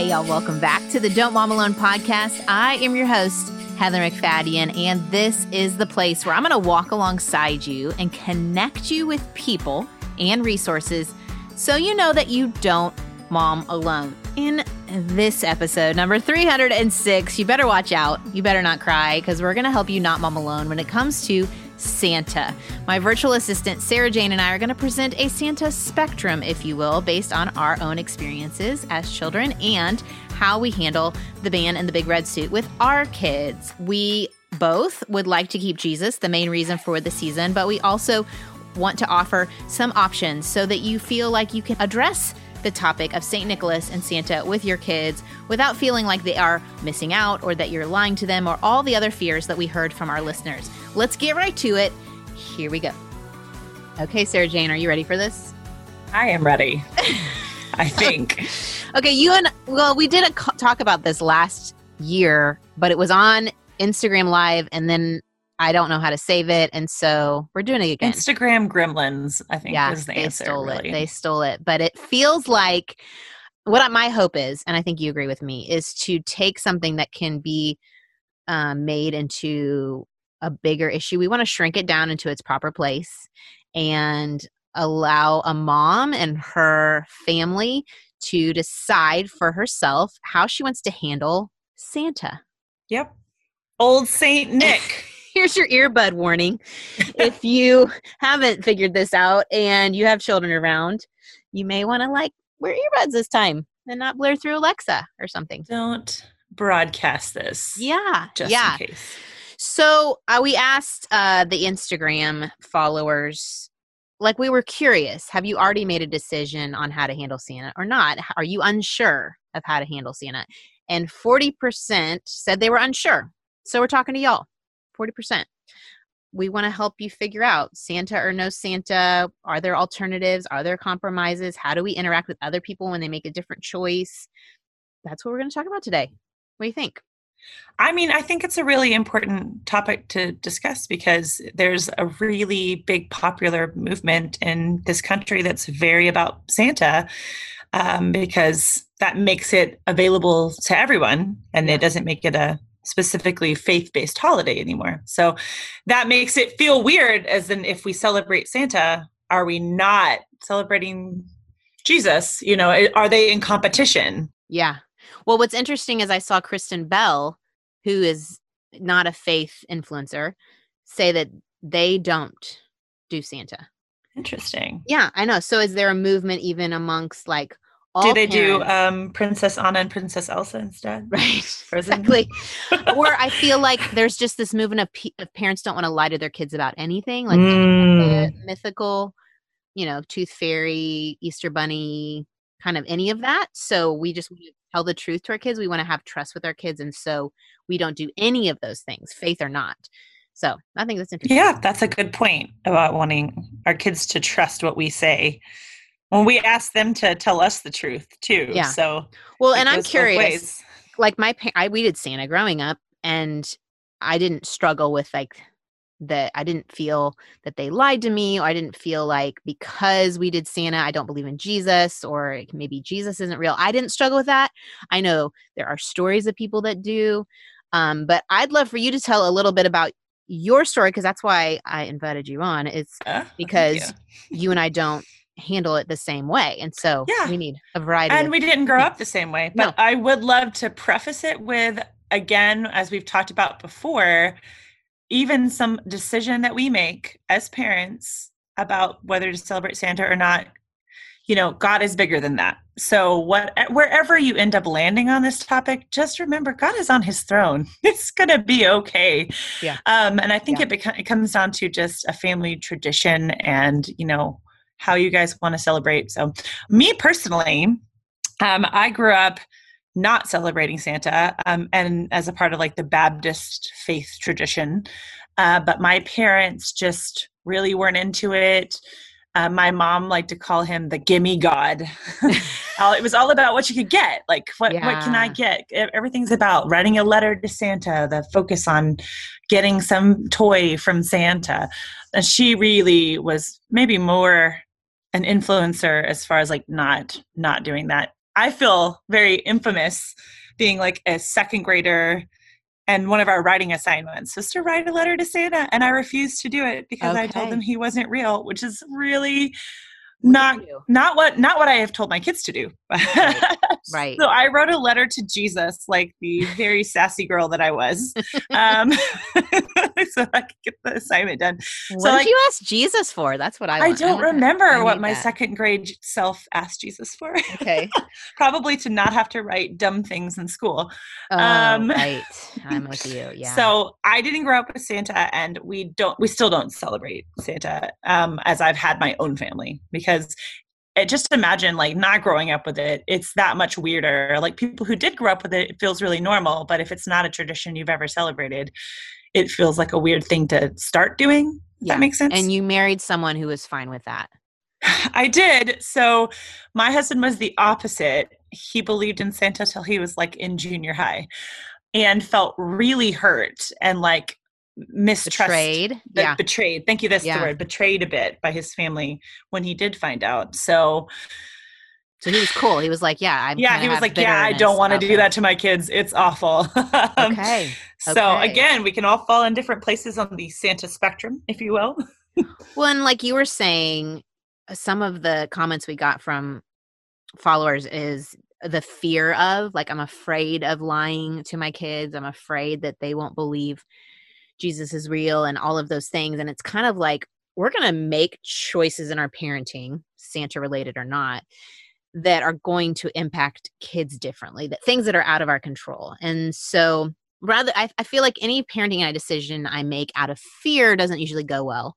Hey, y'all, welcome back to the Don't Mom Alone podcast. I am your host, Heather MacFadyen, and this is the place where I'm going to walk alongside you and connect you with people and resources so you know that you don't mom alone. In this episode, number 306, you better watch out. You better not cry because we're going to help you not mom alone when it comes to Santa. My virtual assistant, Sarah Jane, and I are going to present a Santa spectrum, if you will, based on our own experiences as children and how we handle the man in the big red suit with our kids. We both would like to keep Jesus the main reason for the season, but we also want to offer some options so that you feel like you can address the topic of St. Nicholas and Santa with your kids without feeling like they are missing out or that you're lying to them or all the other fears that we heard from our listeners. Let's get right to it. Here we go. Okay, Sarah Jane, are you ready for this? I am ready. I think. okay, you and well, we did a talk about this last year, but it was on Instagram Live, and then I don't know how to save it, and so we're doing it again. Instagram gremlins, I think, yeah, is the they answer. stole really. it. They stole it, but it feels like what my hope is, and I think you agree with me, is to take something that can be um, made into a bigger issue. We want to shrink it down into its proper place and allow a mom and her family to decide for herself how she wants to handle Santa. Yep. Old Saint Nick here's your earbud warning. if you haven't figured this out and you have children around, you may want to like wear earbuds this time and not blare through Alexa or something. Don't broadcast this. Yeah. Just yeah. in case. So uh, we asked uh, the Instagram followers, like we were curious, have you already made a decision on how to handle Santa or not? Are you unsure of how to handle Santa? And 40% said they were unsure. So we're talking to y'all. 40%. We want to help you figure out Santa or no Santa. Are there alternatives? Are there compromises? How do we interact with other people when they make a different choice? That's what we're going to talk about today. What do you think? I mean, I think it's a really important topic to discuss because there's a really big popular movement in this country that's very about Santa um, because that makes it available to everyone and it doesn't make it a specifically faith-based holiday anymore. So that makes it feel weird as in if we celebrate Santa, are we not celebrating Jesus? You know, eh, are they in competition? Yeah. Well, what's interesting is I saw Kristen Bell, who is not a faith influencer, say that they don't do Santa. Interesting. Yeah, I know. So is there a movement even amongst like all do they parents. do um, Princess Anna and Princess Elsa instead? Right, exactly. or I feel like there's just this movement of, p- of parents don't want to lie to their kids about anything, like mm. mythical, you know, Tooth Fairy, Easter Bunny, kind of any of that. So we just want to tell the truth to our kids. We want to have trust with our kids, and so we don't do any of those things, faith or not. So I think that's interesting. Yeah, that's a good point about wanting our kids to trust what we say well, we ask them to tell us the truth too. Yeah. So well, and I'm curious. Like my, I we did Santa growing up, and I didn't struggle with like that. I didn't feel that they lied to me, or I didn't feel like because we did Santa, I don't believe in Jesus, or maybe Jesus isn't real. I didn't struggle with that. I know there are stories of people that do, um, but I'd love for you to tell a little bit about your story because that's why I invited you on. It's uh, because you and I don't handle it the same way. And so yeah. we need a variety. And we didn't grow up the same way. But no. I would love to preface it with again, as we've talked about before, even some decision that we make as parents about whether to celebrate Santa or not, you know, God is bigger than that. So what wherever you end up landing on this topic, just remember God is on his throne. It's going to be okay. Yeah. Um and I think yeah. it becomes it comes down to just a family tradition and, you know, how you guys want to celebrate. So, me personally, um, I grew up not celebrating Santa, um, and as a part of like the Baptist faith tradition, uh, but my parents just really weren't into it. Uh, my mom liked to call him the gimme god. it was all about what you could get. Like, what, yeah. what can I get? Everything's about writing a letter to Santa, the focus on getting some toy from Santa. And she really was maybe more an influencer as far as like not not doing that I feel very infamous being like a second grader and one of our writing assignments was to write a letter to Santa, and I refused to do it because okay. I told him he wasn't real, which is really not not what not what I have told my kids to do. right. right. So I wrote a letter to Jesus, like the very sassy girl that I was, um, so I could get the assignment done. What so, did like, you ask Jesus for? That's what I. Want. I don't I remember I what my that. second grade self asked Jesus for. Okay. Probably to not have to write dumb things in school. Oh, um, right. I'm with you. Yeah. So I didn't grow up with Santa, and we don't. We still don't celebrate Santa, um, as I've had my own family because because it, just imagine like not growing up with it it's that much weirder. Like people who did grow up with it it feels really normal but if it's not a tradition you've ever celebrated it feels like a weird thing to start doing yeah. that makes sense. and you married someone who was fine with that. I did so my husband was the opposite. He believed in santa till he was like in junior high and felt really hurt and like mistrust betrayed yeah betrayed thank you that's yeah. the word betrayed a bit by his family when he did find out so so he was cool he was like yeah I'm yeah he was like yeah i don't want to do that to my kids it's awful um, okay. so okay. again we can all fall in different places on the santa spectrum if you will well and like you were saying some of the comments we got from followers is the fear of like i'm afraid of lying to my kids i'm afraid that they won't believe Jesus is real and all of those things. And it's kind of like we're going to make choices in our parenting, Santa related or not, that are going to impact kids differently, that things that are out of our control. And so, rather, I, I feel like any parenting decision I make out of fear doesn't usually go well.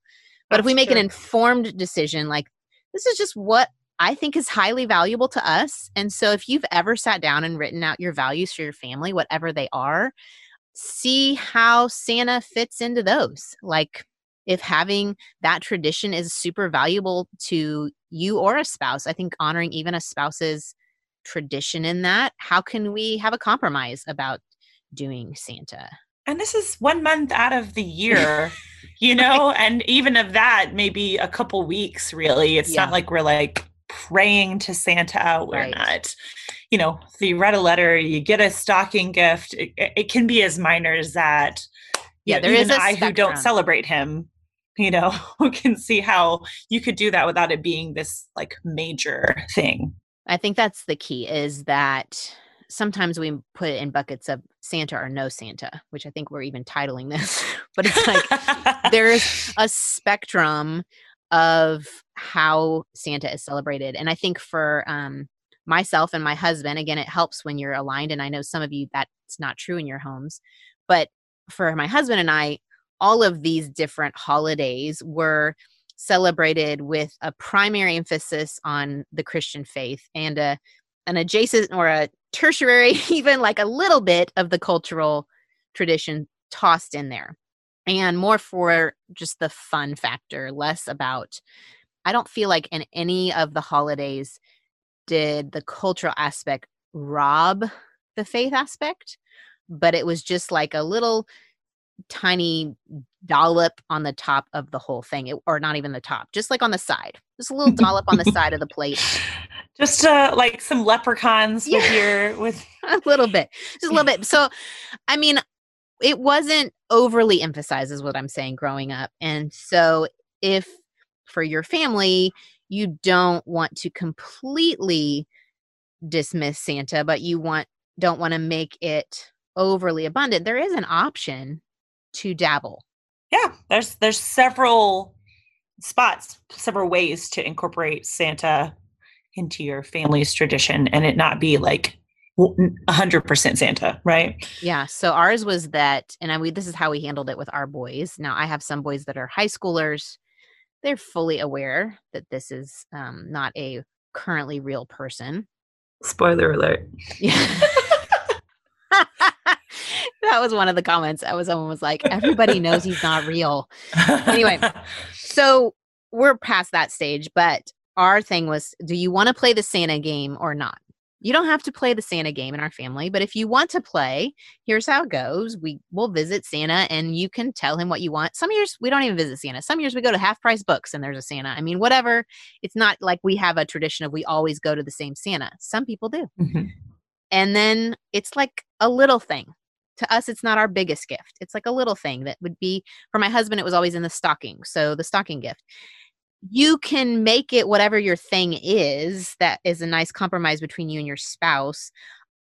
But That's if we make true. an informed decision, like this is just what I think is highly valuable to us. And so, if you've ever sat down and written out your values for your family, whatever they are, see how Santa fits into those. Like if having that tradition is super valuable to you or a spouse, I think honoring even a spouse's tradition in that, how can we have a compromise about doing Santa? And this is one month out of the year, you know, and even of that, maybe a couple weeks, really. It's yeah. not like we're like praying to Santa. We're right. not, you know, you read a letter, you get a stocking gift. It, it can be as minor as that. Yeah, there is I who don't celebrate him, you know, can see how you could do that without it being this like major thing. I think that's the key is that sometimes we put it in buckets of Santa or no Santa, which I think we're even titling this. but it's like there's a spectrum of how Santa is celebrated. And I think for um, myself and my husband, again, it helps when you're aligned. And I know some of you that's not true in your homes. But for my husband and I, all of these different holidays were celebrated with a primary emphasis on the Christian faith and a an adjacent or a tertiary, even like a little bit of the cultural tradition tossed in there and more for just the fun factor, less about. I don't feel like in any of the holidays did the cultural aspect rob the faith aspect, but it was just like a little tiny dollop on the top of the whole thing, it, or not even the top, just like on the side, just a little dollop on the side of the plate. Just uh, like some leprechauns yeah. with your with a little bit, just a little bit. So, I mean, it wasn't overly emphasized is what i'm saying growing up and so if for your family you don't want to completely dismiss santa but you want don't want to make it overly abundant there is an option to dabble yeah there's there's several spots several ways to incorporate santa into your family's tradition and it not be like 100% Santa, right? Yeah. So ours was that, and I mean, this is how we handled it with our boys. Now, I have some boys that are high schoolers. They're fully aware that this is um, not a currently real person. Spoiler alert. Yeah. that was one of the comments. I was someone was like, everybody knows he's not real. anyway, so we're past that stage, but our thing was, do you want to play the Santa game or not? You don't have to play the Santa game in our family, but if you want to play, here's how it goes. We will visit Santa and you can tell him what you want. Some years we don't even visit Santa. Some years we go to half price books and there's a Santa. I mean, whatever. It's not like we have a tradition of we always go to the same Santa. Some people do. Mm-hmm. And then it's like a little thing. To us, it's not our biggest gift. It's like a little thing that would be for my husband, it was always in the stocking. So the stocking gift you can make it whatever your thing is that is a nice compromise between you and your spouse.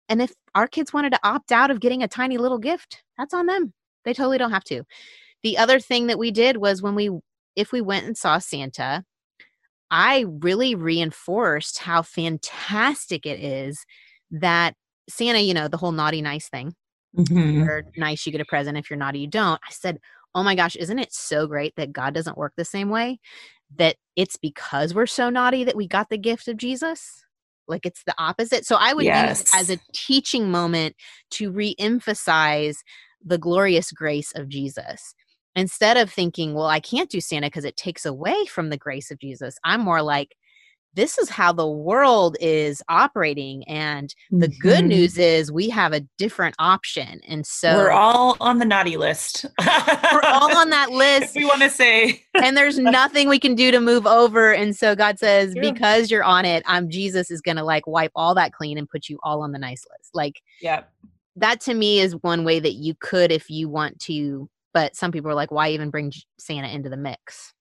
And if our kids wanted to opt out of getting a tiny little gift, that's on them. They totally don't have to. The other thing that we did was when we, if we went and saw Santa, I really reinforced how fantastic it is that Santa, you know, the whole naughty nice thing. Mm-hmm. You're nice, you get a present. If you're naughty, you don't. I said, Oh my gosh, isn't it so great that God doesn't work the same way? That it's because we're so naughty that we got the gift of Jesus? Like it's the opposite. So I would yes. use as a teaching moment to re-emphasize the glorious grace of Jesus. Instead of thinking, well, I can't do Santa because it takes away from the grace of Jesus, I'm more like, this is how the world is operating and the mm-hmm. good news is we have a different option and so we're all on the naughty list. We're all on that list. if we want to say. And there's nothing we can do to move over and so god says yeah. because you're on it i'm jesus is gonna like wipe all that clean and put you all on the nice list. Like yeah that to me is one way that you could if you want to but some people are like why even bring santa into the mix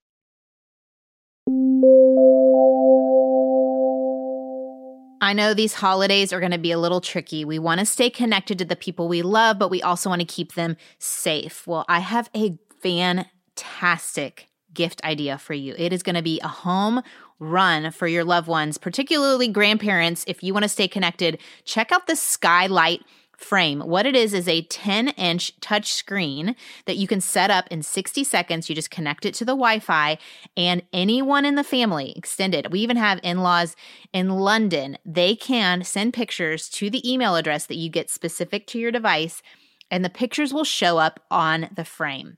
I know these holidays are going to be a little tricky. We want to stay connected to the people we love, but we also want to keep them safe. Well, I have a fantastic gift idea for you. It is going to be a home run for your loved ones, particularly grandparents. If you want to stay connected, check out the Skylight frame. What it is is a 10 inch touch screen that you can set up in 60 seconds. You just connect it to the Wi Fi, and anyone in the family, extended, we even have in laws in London, they can send pictures to the email address that you get specific to your device, and the pictures will show up on the frame.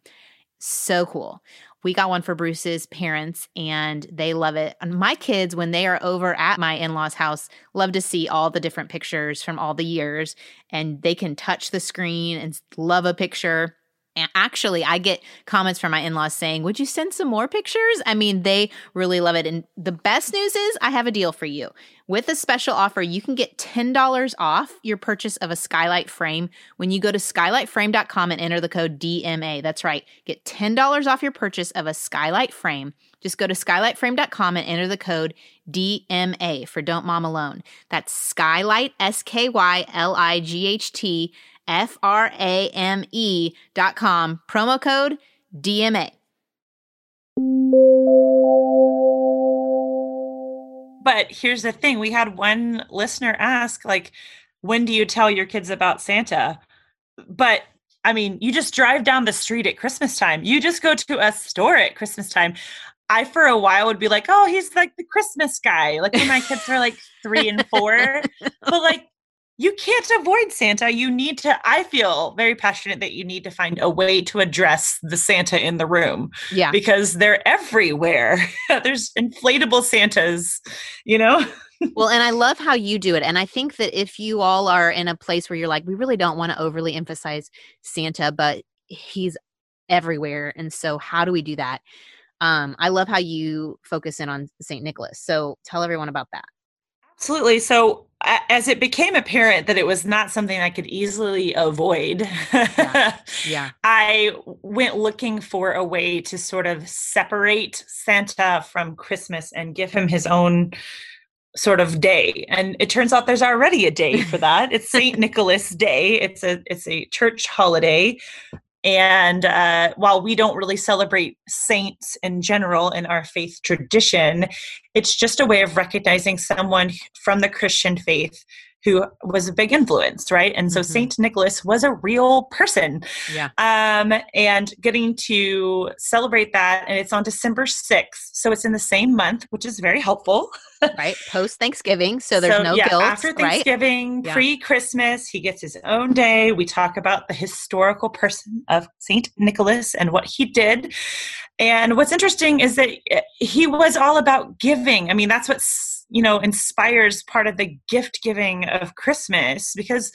So cool we got one for Bruce's parents and they love it. And my kids, when they are over at my in law's house, love to see all the different pictures from all the years and they can touch the screen and love a picture. Actually, I get comments from my in laws saying, Would you send some more pictures? I mean, they really love it. And the best news is, I have a deal for you. With a special offer, you can get $10 off your purchase of a skylight frame when you go to skylightframe.com and enter the code DMA. That's right. Get $10 off your purchase of a skylight frame. Just go to skylightframe.com and enter the code DMA for Don't Mom Alone. That's skylight, S K Y L I G H T F R A M E dot com, promo code DMA. But here's the thing we had one listener ask, like, when do you tell your kids about Santa? But I mean, you just drive down the street at Christmas time. You just go to a store at Christmas time. I, for a while, would be like, oh, he's like the Christmas guy. Like when my kids are like three and four. but like, you can't avoid Santa. You need to, I feel very passionate that you need to find a way to address the Santa in the room. Yeah. Because they're everywhere. There's inflatable Santas, you know? well, and I love how you do it. And I think that if you all are in a place where you're like, we really don't want to overly emphasize Santa, but he's everywhere. And so, how do we do that? Um, I love how you focus in on St. Nicholas. So, tell everyone about that. Absolutely. So, as it became apparent that it was not something I could easily avoid, yeah. yeah. I went looking for a way to sort of separate Santa from Christmas and give him his own sort of day and it turns out there's already a day for that it's st nicholas day it's a it's a church holiday and uh, while we don't really celebrate saints in general in our faith tradition, it's just a way of recognizing someone from the Christian faith who was a big influence, right? And so mm-hmm. Saint Nicholas was a real person. Yeah. Um, and getting to celebrate that, and it's on December 6th. So it's in the same month, which is very helpful. right. Post Thanksgiving. So there's so, no yeah, guilt. After Thanksgiving, right? pre Christmas, he gets his own day. We talk about the historical person of Saint Nicholas and what he did. And what's interesting is that eh, he was all about giving. I mean, that's what you know, inspires part of the gift giving of Christmas because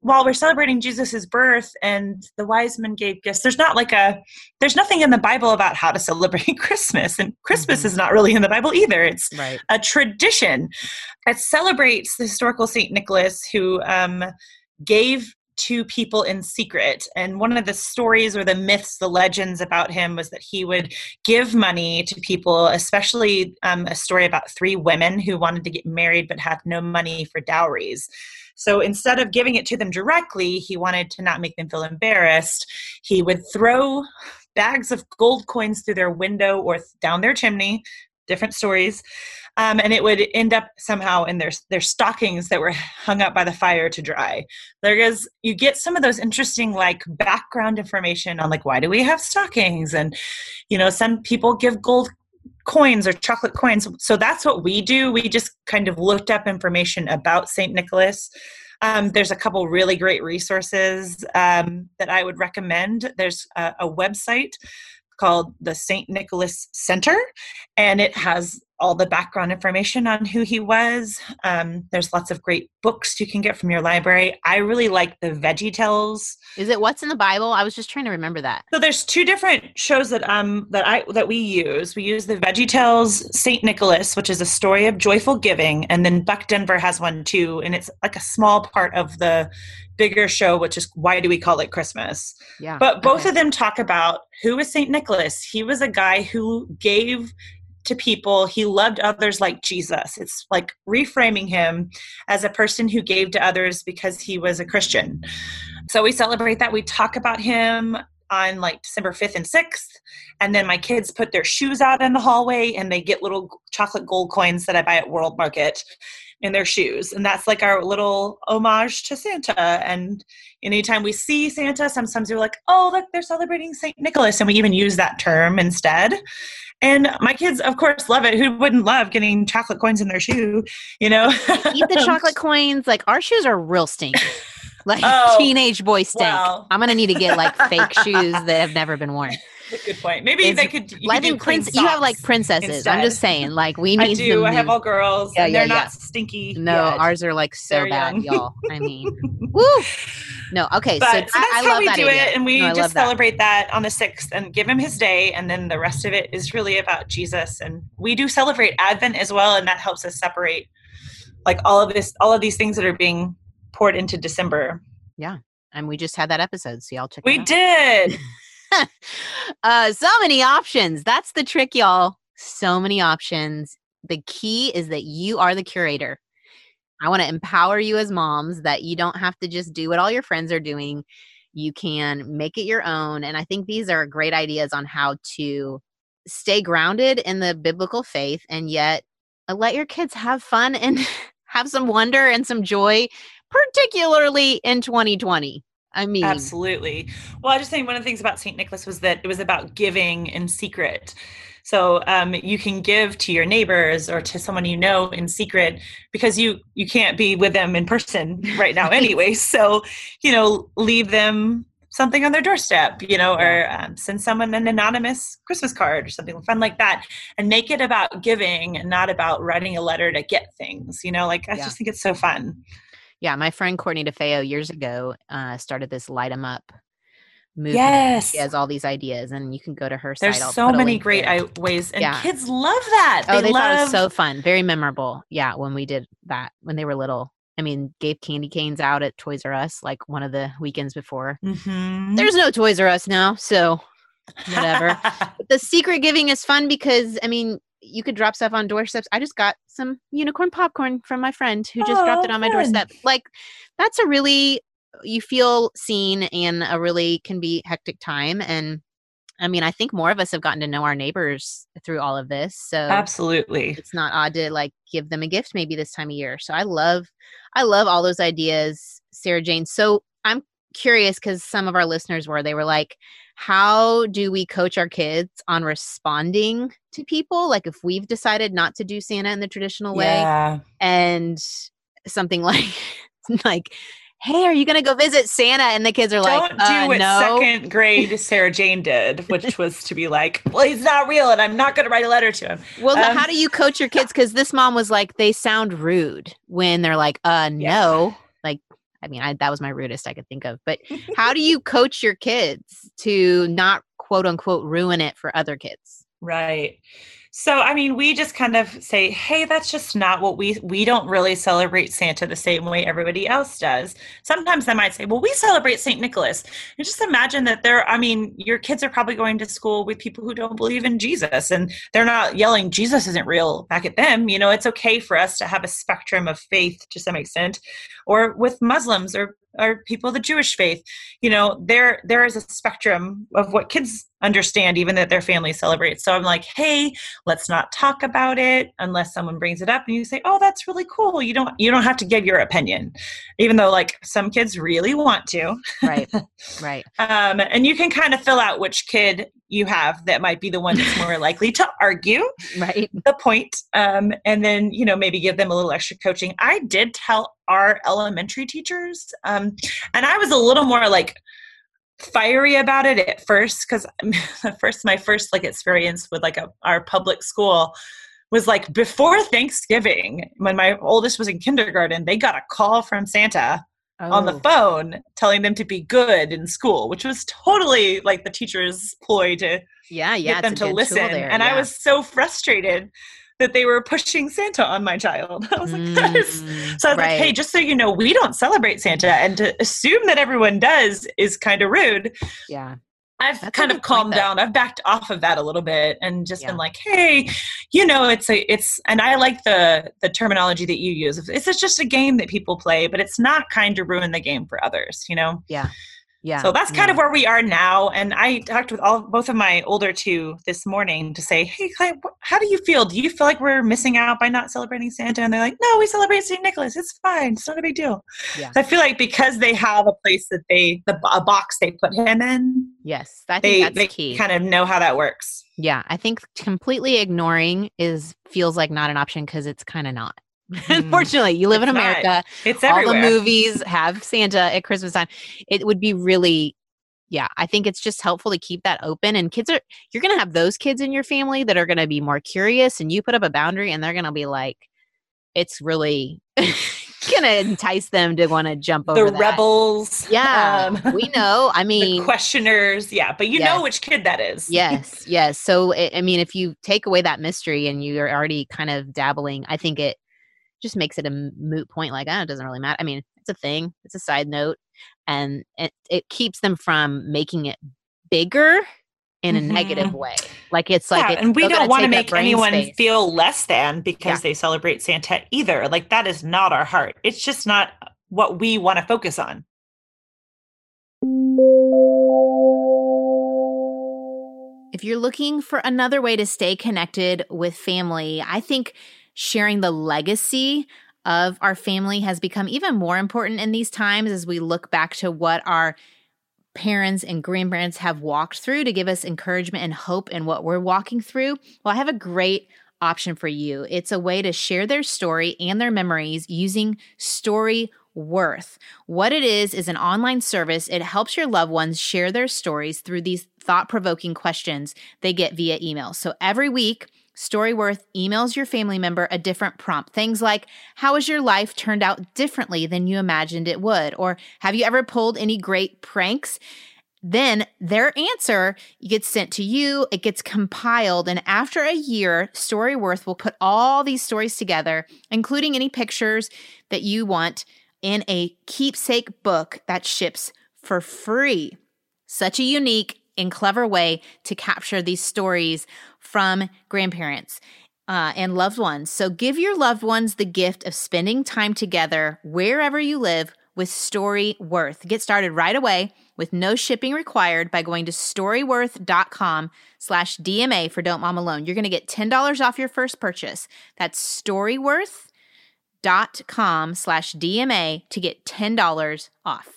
while we're celebrating Jesus's birth and the wise men gave gifts, there's not like a there's nothing in the Bible about how to celebrate Christmas. And Christmas mm-hmm. is not really in the Bible either. It's right. a tradition. that celebrates the historical Saint Nicholas who um, gave to people in secret. And one of the stories or the myths, the legends about him was that he would give money to people, especially um, a story about three women who wanted to get married but had no money for dowries. So instead of giving it to them directly, he wanted to not make them feel embarrassed. He would throw bags of gold coins through their window or down their chimney, different stories. Um, and it would end up somehow in their their stockings that were hung up by the fire to dry. There is you get some of those interesting like background information on like why do we have stockings and you know some people give gold coins or chocolate coins. So that's what we do. We just kind of looked up information about St. Nicholas. Um, there's a couple really great resources um, that I would recommend. There's a, a website called the St. Nicholas Center, and it has all the background information on who he was. Um, there's lots of great books you can get from your library. I really like the Veggie Tales. Is it what's in the Bible? I was just trying to remember that. So there's two different shows that um that I that we use. We use the Veggie Tales Saint Nicholas, which is a story of joyful giving, and then Buck Denver has one too, and it's like a small part of the bigger show, which is why do we call it Christmas? Yeah. But both okay. of them talk about who was Saint Nicholas. He was a guy who gave to people. He loved others like Jesus. It's like reframing him as a person who gave to others because he was a Christian. So we celebrate that. We talk about him on like December 5th and 6th. And then my kids put their shoes out in the hallway and they get little chocolate gold coins that I buy at World Market in their shoes. And that's like our little homage to Santa. And anytime we see Santa, sometimes we're like, oh, look, they're celebrating St. Nicholas. And we even use that term instead. And my kids, of course, love it. Who wouldn't love getting chocolate coins in their shoe? You know, eat the chocolate coins. Like our shoes are real stinky. Like oh, teenage boy stink. I'm gonna need to get like fake shoes that have never been worn. Good point. Maybe it's, they could. I think prince. You have like princesses. Instead. I'm just saying. Like we need. I do. I have all girls. Yeah, yeah they're yeah. not stinky. No, yet. ours are like so they're bad, y'all. I mean, woo. No, okay. But, so, so that's I, I how we do idea. it, and we no, just celebrate that. that on the sixth and give him his day, and then the rest of it is really about Jesus. And we do celebrate Advent as well, and that helps us separate like all of this, all of these things that are being poured into December. Yeah, and we just had that episode, so y'all check. We did. uh, so many options. That's the trick, y'all. So many options. The key is that you are the curator. I want to empower you as moms that you don't have to just do what all your friends are doing. You can make it your own. And I think these are great ideas on how to stay grounded in the biblical faith and yet uh, let your kids have fun and have some wonder and some joy, particularly in 2020. I mean, absolutely. Well, I just think one of the things about St. Nicholas was that it was about giving in secret. So um, you can give to your neighbors or to someone you know in secret because you you can't be with them in person right now anyway. so you know, leave them something on their doorstep, you know, or um, send someone an anonymous Christmas card or something fun like that, and make it about giving and not about writing a letter to get things. You know, like I yeah. just think it's so fun. Yeah, my friend Courtney DeFeo years ago uh, started this light 'em up movement. Yes, she has all these ideas, and you can go to her There's site. There's so many great I- ways, and yeah. kids love that. They oh, they love- thought it was so fun, very memorable. Yeah, when we did that when they were little. I mean, gave candy canes out at Toys R Us like one of the weekends before. Mm-hmm. There's no Toys R Us now, so whatever. the secret giving is fun because I mean, you could drop stuff on doorsteps. I just got some unicorn popcorn from my friend who just oh, dropped it on my doorstep. Like that's a really you feel seen in a really can be hectic time and I mean, I think more of us have gotten to know our neighbors through all of this. So Absolutely. It's not odd to like give them a gift maybe this time of year. So I love I love all those ideas, Sarah Jane. So I'm curious cuz some of our listeners were they were like how do we coach our kids on responding to people like if we've decided not to do santa in the traditional way yeah. and something like like hey, are you going to go visit Santa? And the kids are like, Don't do uh, what no. second grade Sarah Jane did, which was to be like, well, he's not real and I'm not going to write a letter to him. Well, Um, how do you coach your kids? Because this mom was like, they sound rude when they're like, uh, no. I mean, I, that was my rudest I could think of. But how do you coach your kids to not quote unquote ruin it for other kids? Right. So I mean, we just kind of say, "Hey, that's just not what we we don't really celebrate Santa the same way everybody else does." Sometimes I might say, "Well, we celebrate St. Nicholas." And just imagine that there I mean, your kids are probably going to school with people who don't believe in Jesus and they're not yelling Jesus isn't real back at them. You know, it's okay for us to have a spectrum of faith to some extent or with Muslims or or people of the Jewish faith. You know, there there is a spectrum of what kids understand even that their family celebrates. So I'm like, "Hey, let's not talk about it unless someone brings it up and you say, "Oh, that's really cool." You don't you don't have to give your opinion. Even though like some kids really want to. Right. right. Um, and you can kind of fill out which kid you have that might be the one that's more likely to argue Right. the point um, and then you know maybe give them a little extra coaching i did tell our elementary teachers um, and i was a little more like fiery about it at first because first my first like experience with like a, our public school was like before thanksgiving when my oldest was in kindergarten they got a call from santa on the Oh, phone telling them to be good in school which was totally like the teacher's ploy to Yeah. Yeah. get them to listen. there, and I was so frustrated that they were pushing Santa on my child. I was like, that is. Mm, So I was like, hey, just so you know, we don't celebrate Santa, and to assume that everyone does is kind of rude. yeah. I've That's kind of calmed point, down. I've backed off of that a little bit and just Yeah. been like, hey, you know, it's a, it's, and I like the the terminology that you use. It's just a game that people play, but it's not kind to ruin the game for others. You know. Yeah. So that's kind no. of where we are now. And I talked with all both of my older two this morning to say, "Hey, Clay, how do you feel? Do you feel like we're missing out by not celebrating Santa?" And they're like, "No, we celebrate St. Nicholas. It's fine. It's not a big deal." Yeah. So I feel like because they have a place that they the a box they put him in, Yes. I think they that's they key. kind of know how that works. Yeah, I think completely ignoring is feels like not an option because it's kind of not. Unfortunately, you live in It's not. America. It's All everywhere. the movies have Santa at Christmas time. It would be really, yeah. I think it's just helpful to keep that open. And kids are you're gonna have those kids in your family that are gonna be more curious, and you put up a boundary, and they're gonna be like, it's really gonna entice them to want to jump over the that. rebels. Yeah, um, we know. I the mean, questioners. Yeah, but you Yes. know which kid that is. yes yes so I, I mean if you take away that mystery and you're already kind of dabbling i think it just makes it a moot point like oh it doesn't really matter i mean it's a thing it's a side note and it, it keeps them from making it bigger in a negative Mhm. way like it's like yeah, it's and we don't want to make anyone space. feel less than because Yeah. they celebrate Santa either. Like that is not our heart. It's just not what we want to focus on. If you're looking for another way to stay connected with family, I think sharing the legacy of our family has become even more important in these times as we look back to what our parents and grandparents have walked through to give us encouragement and hope in what we're walking through. Well, I have a great option for you. It's a way to share their story and their memories using Story Worth. What it is is an online service. It helps your loved ones share their stories through these thought provoking questions they get via email. So every week, Storyworth emails your family member a different prompt. Things like, How has your life turned out differently than you imagined it would? Or have you ever pulled any great pranks? Then their answer gets sent to you, it gets compiled, and after a year, Storyworth will put all these stories together, including any pictures that you want, in a keepsake book that ships for free. Such a unique and clever way to capture these stories from grandparents uh, and loved ones. So give your loved ones the gift of spending time together wherever you live with Story Worth. Get started right away with no shipping required by going to storyworth.com slash DMA for Don't Mom Alone. You're going to get $10 off your first purchase. That's storyworth.com slash DMA to get $10 off.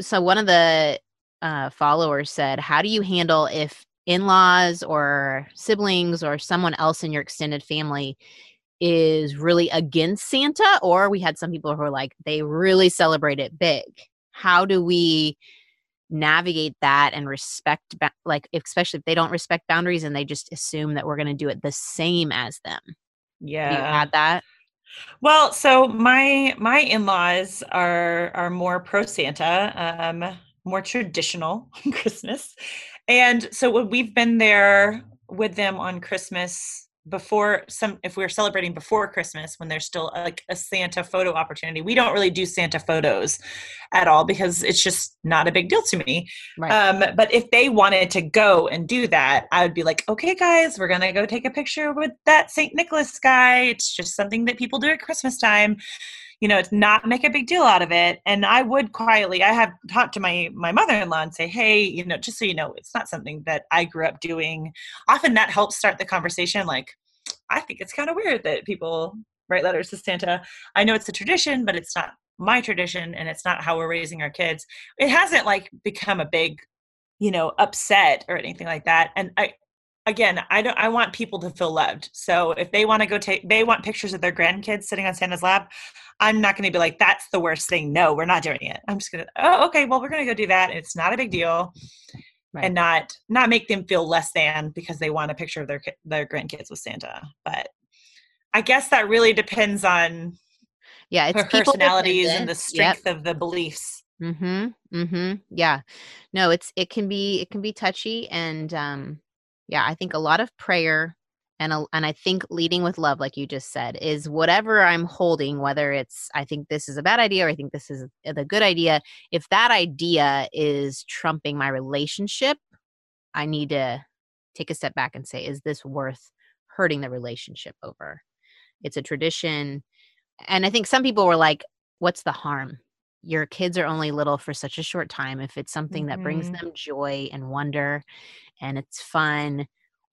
So one of the uh, followers said, "How do you handle if in-laws or siblings or someone else in your extended family is really against Santa, or we had some people who are like, they really celebrate it big. How do we navigate that and respect, like, especially if they don't respect boundaries and they just assume that we're going to do it the same as them? Yeah. you had that? Well, so my my in-laws are are more pro Santa, um, more traditional Christmas. And so when we've been there with them on Christmas before some if we're celebrating before christmas when there's still like a santa photo opportunity we don't really do santa photos at all because it's just not a big deal to me right. um, but if they wanted to go and do that i would be like okay guys we're gonna go take a picture with that saint nicholas guy it's just something that people do at christmas time you know, it's not make a big deal out of it. And I would quietly, I have talked to my my mother-in-law and say, hey, you know, just so you know, it's not something that I grew up doing. Often that helps start the conversation. Like, I think it's kind of weird that people write letters to Santa. I know it's a tradition, but it's not my tradition and it's not how we're raising our kids. It hasn't like become a big, you know, upset or anything like that. And I again, I don't I want people to feel loved. So if they want to go take they want pictures of their grandkids sitting on Santa's lap, I'm not going to be like, that's the worst thing. No, we're not doing it. I'm just going to, oh, okay, well, we're going to go do that. It's not a big deal. Right. And not not make them feel less than because they want a picture of their their grandkids with Santa. But I guess that really depends on yeah, it's personalities and the strength yep. of the beliefs. Mhm. Mhm. Yeah. No, it's it can be it can be touchy and um yeah, I think a lot of prayer and a, and I think leading with love like you just said is whatever I'm holding whether it's I think this is a bad idea or I think this is the good idea if that idea is trumping my relationship I need to take a step back and say is this worth hurting the relationship over? It's a tradition and I think some people were like what's the harm your kids are only little for such a short time if it's something mm-hmm. that brings mm-hmm. them joy and wonder and it's fun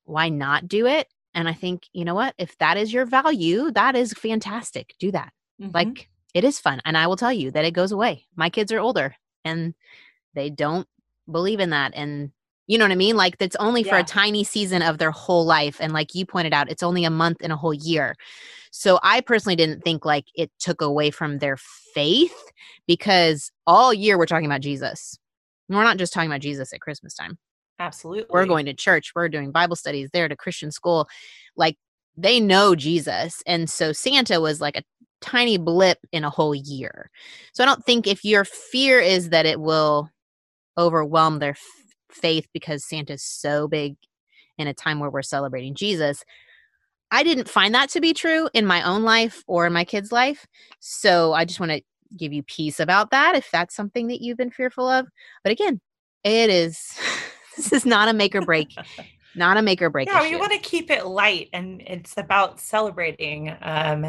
why not do it and I think, you know what? If that is your value, that is fantastic. Do that. Mm-hmm. Like it is fun. And I will tell you that it goes away. My kids are older and they don't believe in that. And you know what I mean? Like that's only yeah. for a tiny season of their whole life. And like you pointed out, it's only a month in a whole year. So I personally didn't think like it took away from their faith because all year we're talking about Jesus. we're not just talking about Jesus at Christmas time. Absolutely. We're going to church, we're doing Bible studies there to Christian school. Like they know Jesus. And so Santa was like a tiny blip in a whole year. So I don't think if your fear is that it will overwhelm their faith because Santa's so big in a time where we're celebrating Jesus, I didn't find that to be true in my own life or in my kids' life. So I just want to give you peace about that if that's something that you've been fearful of. But again, it is this is not a make or break. not a make or break. Yeah, issue. you want to keep it light, and it's about celebrating um,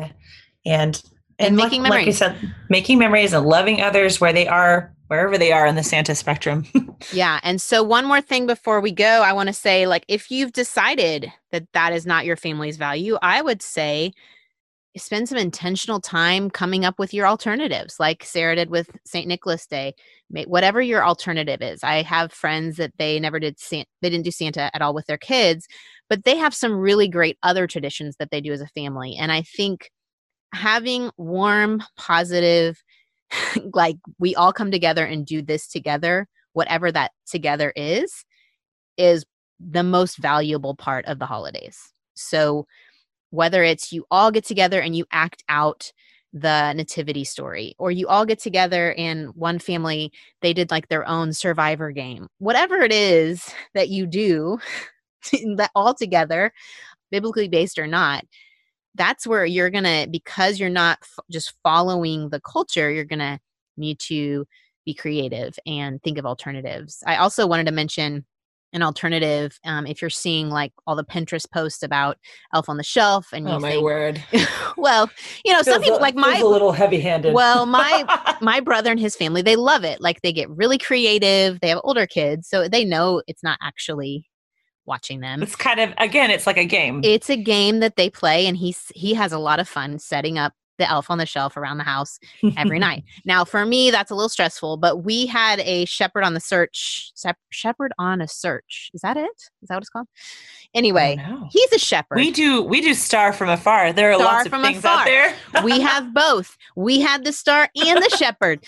and and, and making like, memories. Like said, making memories and loving others where they are, wherever they are in the Santa spectrum. yeah, and so one more thing before we go, I want to say, like, if you've decided that that is not your family's value, I would say spend some intentional time coming up with your alternatives like sarah did with st nicholas day whatever your alternative is i have friends that they never did they didn't do santa at all with their kids but they have some really great other traditions that they do as a family and i think having warm positive like we all come together and do this together whatever that together is is the most valuable part of the holidays. So whether it's you all get together and you act out the nativity story or you all get together and one family they did like their own survivor game whatever it is that you do that all together biblically based or not that's where you're gonna because you're not f- just following the culture you're gonna need to be creative and think of alternatives. I also wanted to mention an alternative um, if you're seeing like all the pinterest posts about elf on the shelf and you oh my think, word. Well you know some people a, like my a little heavy handed well my my brother and his family they love it. Like they get really creative. They have older kids so they know it's not actually watching them it's kind of again it's like a game it's a game that they play and he's he has a lot of fun setting up the elf on the shelf around the house every night. Now, for me, that's a little stressful, but we had a shepherd on the search. Shepherd on a search. Is that it? Is that what it's called? Anyway, he's a shepherd. We do we do star from afar. There are star lots of things afar. out there. we have both. We had the star and the shepherd.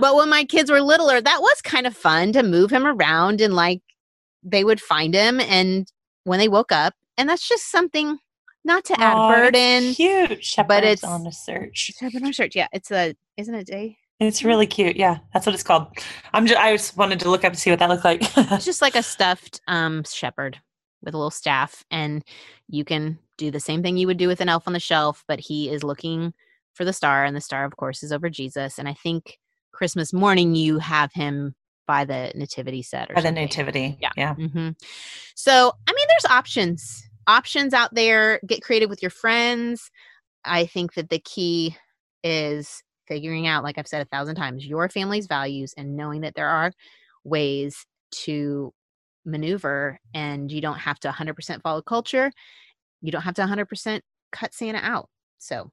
But when my kids were littler, that was kind of fun to move him around and like they would find him and when they woke up, and that's just something not to add oh, burden. cute. Shepherds but it's on a search. Shepherd on search. Yeah, it's a isn't it day? It's really cute. Yeah, that's what it's called. I'm just I just wanted to look up to see what that looked like. it's just like a stuffed um shepherd with a little staff, and you can do the same thing you would do with an elf on the shelf, but he is looking for the star, and the star, of course, is over Jesus. And I think Christmas morning you have him by the nativity set or by the nativity. Yeah. Yeah. Mm-hmm. So, I mean, there's options options out there. Get creative with your friends. I think that the key is figuring out, like I've said a thousand times, your family's values and knowing that there are ways to maneuver and you don't have to 100% follow culture. You don't have to 100% cut Santa out. So,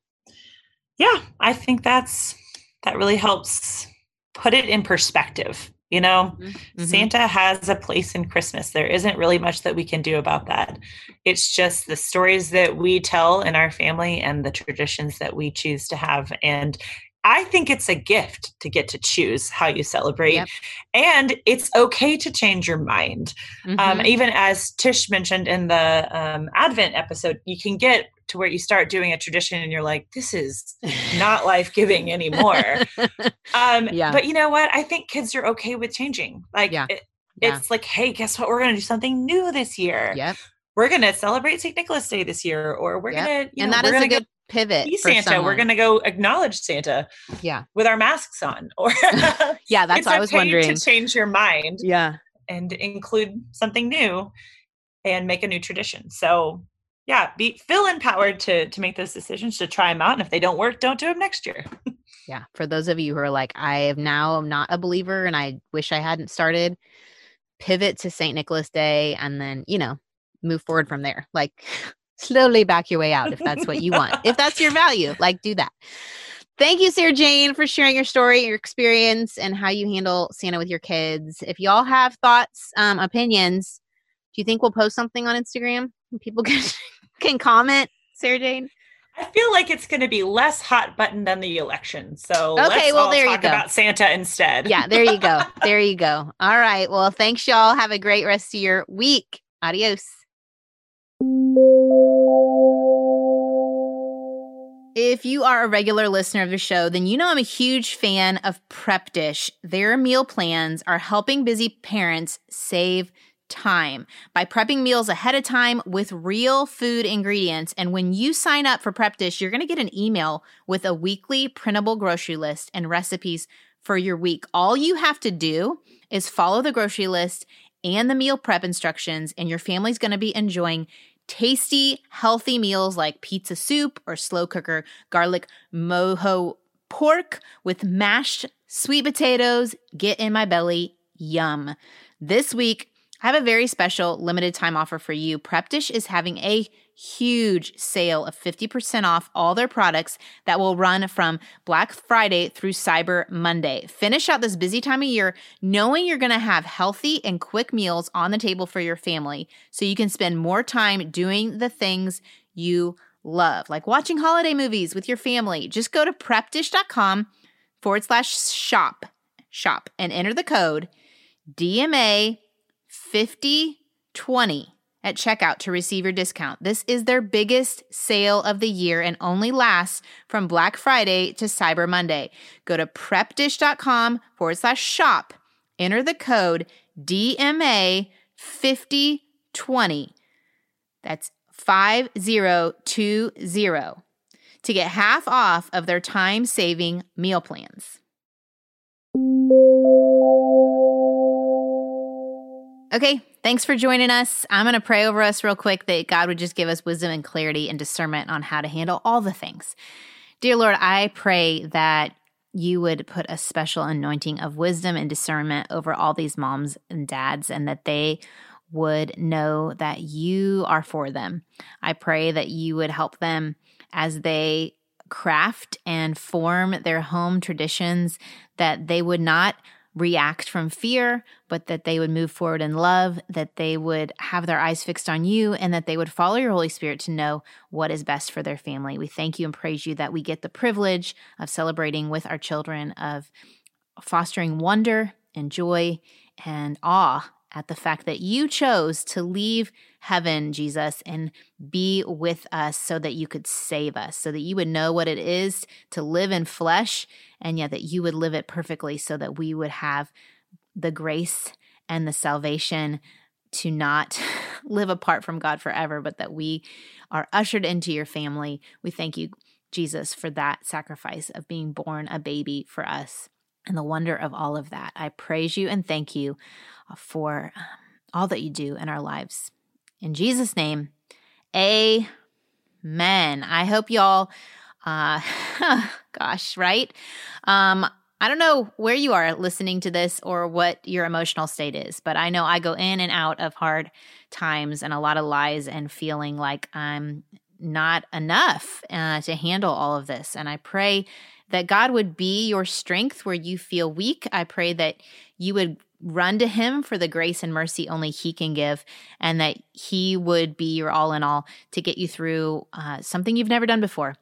yeah, I think that's that really helps put it in perspective you know, mm-hmm. mm-hmm. Santa has a place in Christmas. There isn't really much that we can do about that. It's just the stories that we tell in our family and the traditions that we choose to have. And I think it's a gift to get to choose how you celebrate. Yep. And it's okay to change your mind. Um, mm-hmm. Um, even as Tish mentioned in the um, Advent episode, you can get to where you start doing a tradition and you're like, this is not life giving anymore. um, yeah. But you know what? I think kids are okay with changing. Like, yeah. It, yeah. it's like, hey, guess what? We're going to do something new this year. Yep. We're going to celebrate St. Nicholas Day this year, or we're yep. going to, and know, that is a good pivot. Santa. Someone. We're going to go acknowledge Santa. Yeah. With our masks on. Or yeah, that's what I was wondering. To change your mind. Yeah. And include something new and make a new tradition. So yeah, be feel empowered to to make those decisions to try them out. And if they don't work, don't do them next year. yeah. For those of you who are like, I am now not a believer and I wish I hadn't started, pivot to St. Nicholas Day and then, you know, move forward from there. Like slowly back your way out if that's what you want. if that's your value, like do that. Thank you, Sarah Jane, for sharing your story, your experience, and how you handle Santa with your kids. If y'all have thoughts, um, opinions, do you think we'll post something on Instagram? People can can comment, Sarah Jane. I feel like it's going to be less hot button than the election. So okay, well there you go. About Santa instead. yeah, there you go. There you go. All right. Well, thanks, y'all. Have a great rest of your week. Adios. If you are a regular listener of the show, then you know I'm a huge fan of Prep Dish. Their meal plans are helping busy parents save time by prepping meals ahead of time with real food ingredients. And when you sign up for Prep Dish, you're going to get an email with a weekly printable grocery list and recipes for your week. All you have to do is follow the grocery list and the meal prep instructions, and your family's going to be enjoying tasty, healthy meals like pizza soup or slow cooker garlic mojo pork with mashed sweet potatoes. Get in my belly. Yum. This week, I have a very special limited time offer for you. Prep Dish is having a huge sale of 50% off all their products that will run from Black Friday through Cyber Monday. Finish out this busy time of year knowing you're going to have healthy and quick meals on the table for your family so you can spend more time doing the things you love, like watching holiday movies with your family. Just go to prepdish.com forward slash shop, shop, and enter the code DMA 5020 at checkout to receive your discount. This is their biggest sale of the year and only lasts from Black Friday to Cyber Monday. Go to prepdish.com forward slash shop, enter the code DMA5020. That's 5020 to get half off of their time saving meal plans. Okay, thanks for joining us. I'm going to pray over us real quick that God would just give us wisdom and clarity and discernment on how to handle all the things. Dear Lord, I pray that you would put a special anointing of wisdom and discernment over all these moms and dads and that they would know that you are for them. I pray that you would help them as they craft and form their home traditions that they would not react from fear, but that they would move forward in love, that they would have their eyes fixed on you, and that they would follow your Holy Spirit to know what is best for their family. We thank you and praise you that we get the privilege of celebrating with our children, of fostering wonder and joy and awe at the fact that you chose to leave heaven, Jesus, and be with us so that you could save us, so that you would know what it is to live in flesh, and yet that you would live it perfectly so that we would have the grace and the salvation to not live apart from God forever, but that we are ushered into your family. We thank you, Jesus, for that sacrifice of being born a baby for us and the wonder of all of that. I praise you and thank you uh, for um, all that you do in our lives. In Jesus' name, amen. I hope y'all, uh, gosh, right? Um, I don't know where you are listening to this or what your emotional state is, but I know I go in and out of hard times and a lot of lies and feeling like I'm not enough uh, to handle all of this. And I pray that God would be your strength where you feel weak. I pray that you would run to Him for the grace and mercy only He can give, and that He would be your all in all to get you through uh, something you've never done before.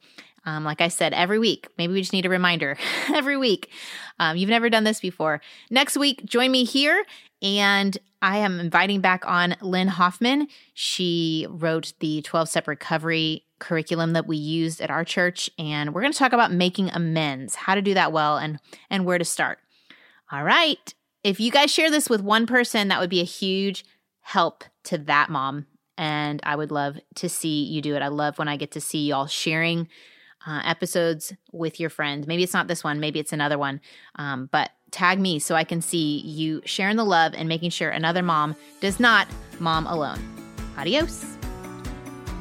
Um, like I said, every week, maybe we just need a reminder every week. Um, you've never done this before. Next week, join me here. And I am inviting back on Lynn Hoffman. She wrote the 12 step recovery curriculum that we used at our church. And we're going to talk about making amends, how to do that well, and, and where to start. All right. If you guys share this with one person, that would be a huge help to that mom. And I would love to see you do it. I love when I get to see y'all sharing uh, episodes with your friends. Maybe it's not this one, maybe it's another one. Um, but tag me so I can see you sharing the love and making sure another mom does not mom alone. Adios.